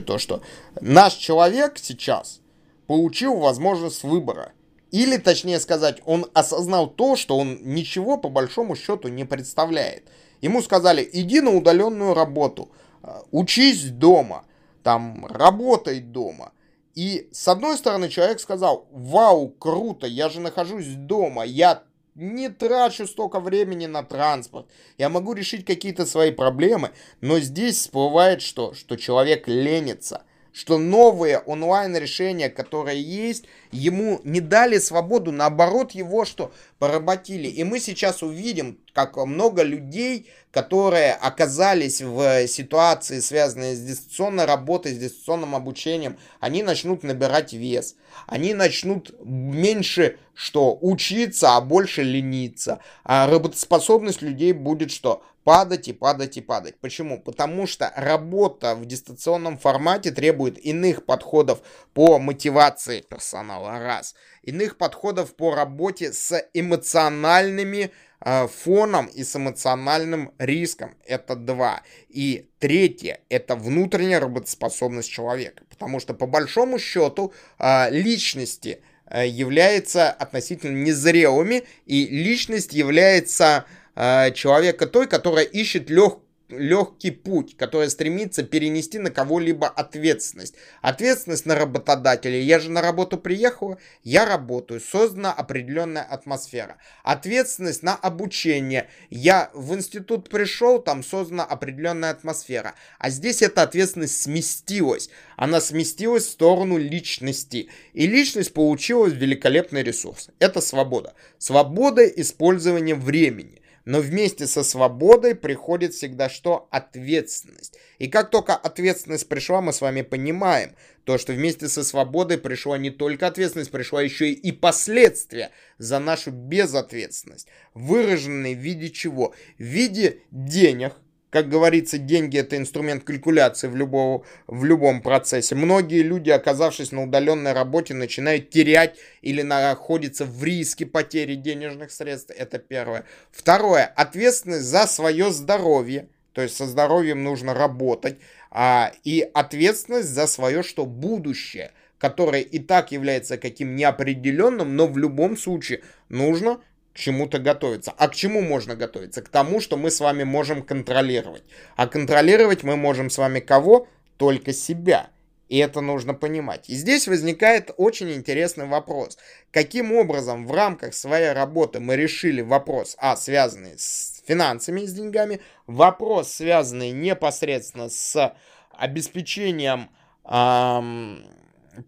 то, что наш человек сейчас получил возможность выбора. Или, точнее сказать, он осознал то, что он ничего по большому счету не представляет. Ему сказали, иди на удаленную работу, э, учись дома, там, работай дома. И с одной стороны человек сказал, вау, круто, я же нахожусь дома, я не трачу столько времени на транспорт, я могу решить какие-то свои проблемы, но здесь всплывает что? Что человек ленится – что новые онлайн-решения, которые есть, ему не дали свободу, наоборот его что поработили. И мы сейчас увидим, как много людей, которые оказались в ситуации, связанной с дистанционной работой, с дистанционным обучением, они начнут набирать вес. Они начнут меньше что учиться, а больше лениться. А работоспособность людей будет что? Падать и падать и падать. Почему? Потому что работа в дистанционном формате требует иных подходов по мотивации персонала, раз. Иных подходов по работе с эмоциональными э, фоном и с эмоциональным риском. Это два. И третье, это внутренняя работоспособность человека. Потому что по большому счету э, личности э, являются относительно незрелыми, и личность является э, человека той, которая ищет лег, легкий путь, которая стремится перенести на кого-либо ответственность. Ответственность на работодателя. Я же на работу приехала, я работаю, создана определенная атмосфера. Ответственность на обучение. Я в институт пришел, там создана определенная атмосфера. А здесь эта ответственность сместилась. Она сместилась в сторону личности. И личность получила великолепный ресурс. Это свобода. Свобода использования времени. Но вместе со свободой приходит всегда что? Ответственность. И как только ответственность пришла, мы с вами понимаем, то, что вместе со свободой пришла не только ответственность, пришла еще и последствия за нашу безответственность, выраженные в виде чего? В виде денег, как говорится, деньги это инструмент калькуляции в, любого, в любом процессе. Многие люди, оказавшись на удаленной работе, начинают терять или находятся в риске потери денежных средств. Это первое. Второе. Ответственность за свое здоровье. То есть со здоровьем нужно работать. А, и ответственность за свое что будущее которое и так является каким неопределенным, но в любом случае нужно к чему-то готовиться. А к чему можно готовиться? К тому, что мы с вами можем контролировать. А контролировать мы можем с вами кого? Только себя. И это нужно понимать. И здесь возникает очень интересный вопрос. Каким образом в рамках своей работы мы решили вопрос, а, связанный с финансами, с деньгами, вопрос, связанный непосредственно с обеспечением эм,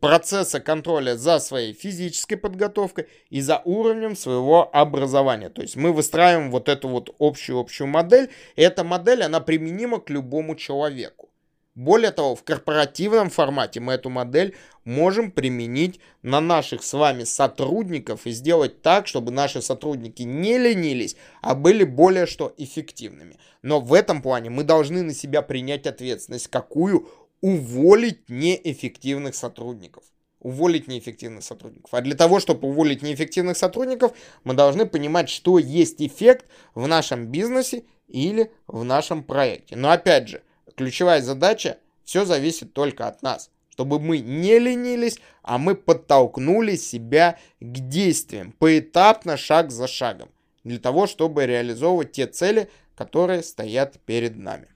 процесса контроля за своей физической подготовкой и за уровнем своего образования. То есть мы выстраиваем вот эту вот общую-общую модель, и эта модель, она применима к любому человеку. Более того, в корпоративном формате мы эту модель можем применить на наших с вами сотрудников и сделать так, чтобы наши сотрудники не ленились, а были более что эффективными. Но в этом плане мы должны на себя принять ответственность, какую уволить неэффективных сотрудников. Уволить неэффективных сотрудников. А для того, чтобы уволить неэффективных сотрудников, мы должны понимать, что есть эффект в нашем бизнесе или в нашем проекте. Но опять же, ключевая задача, все зависит только от нас. Чтобы мы не ленились, а мы подтолкнули себя к действиям, поэтапно, шаг за шагом. Для того, чтобы реализовывать те цели, которые стоят перед нами.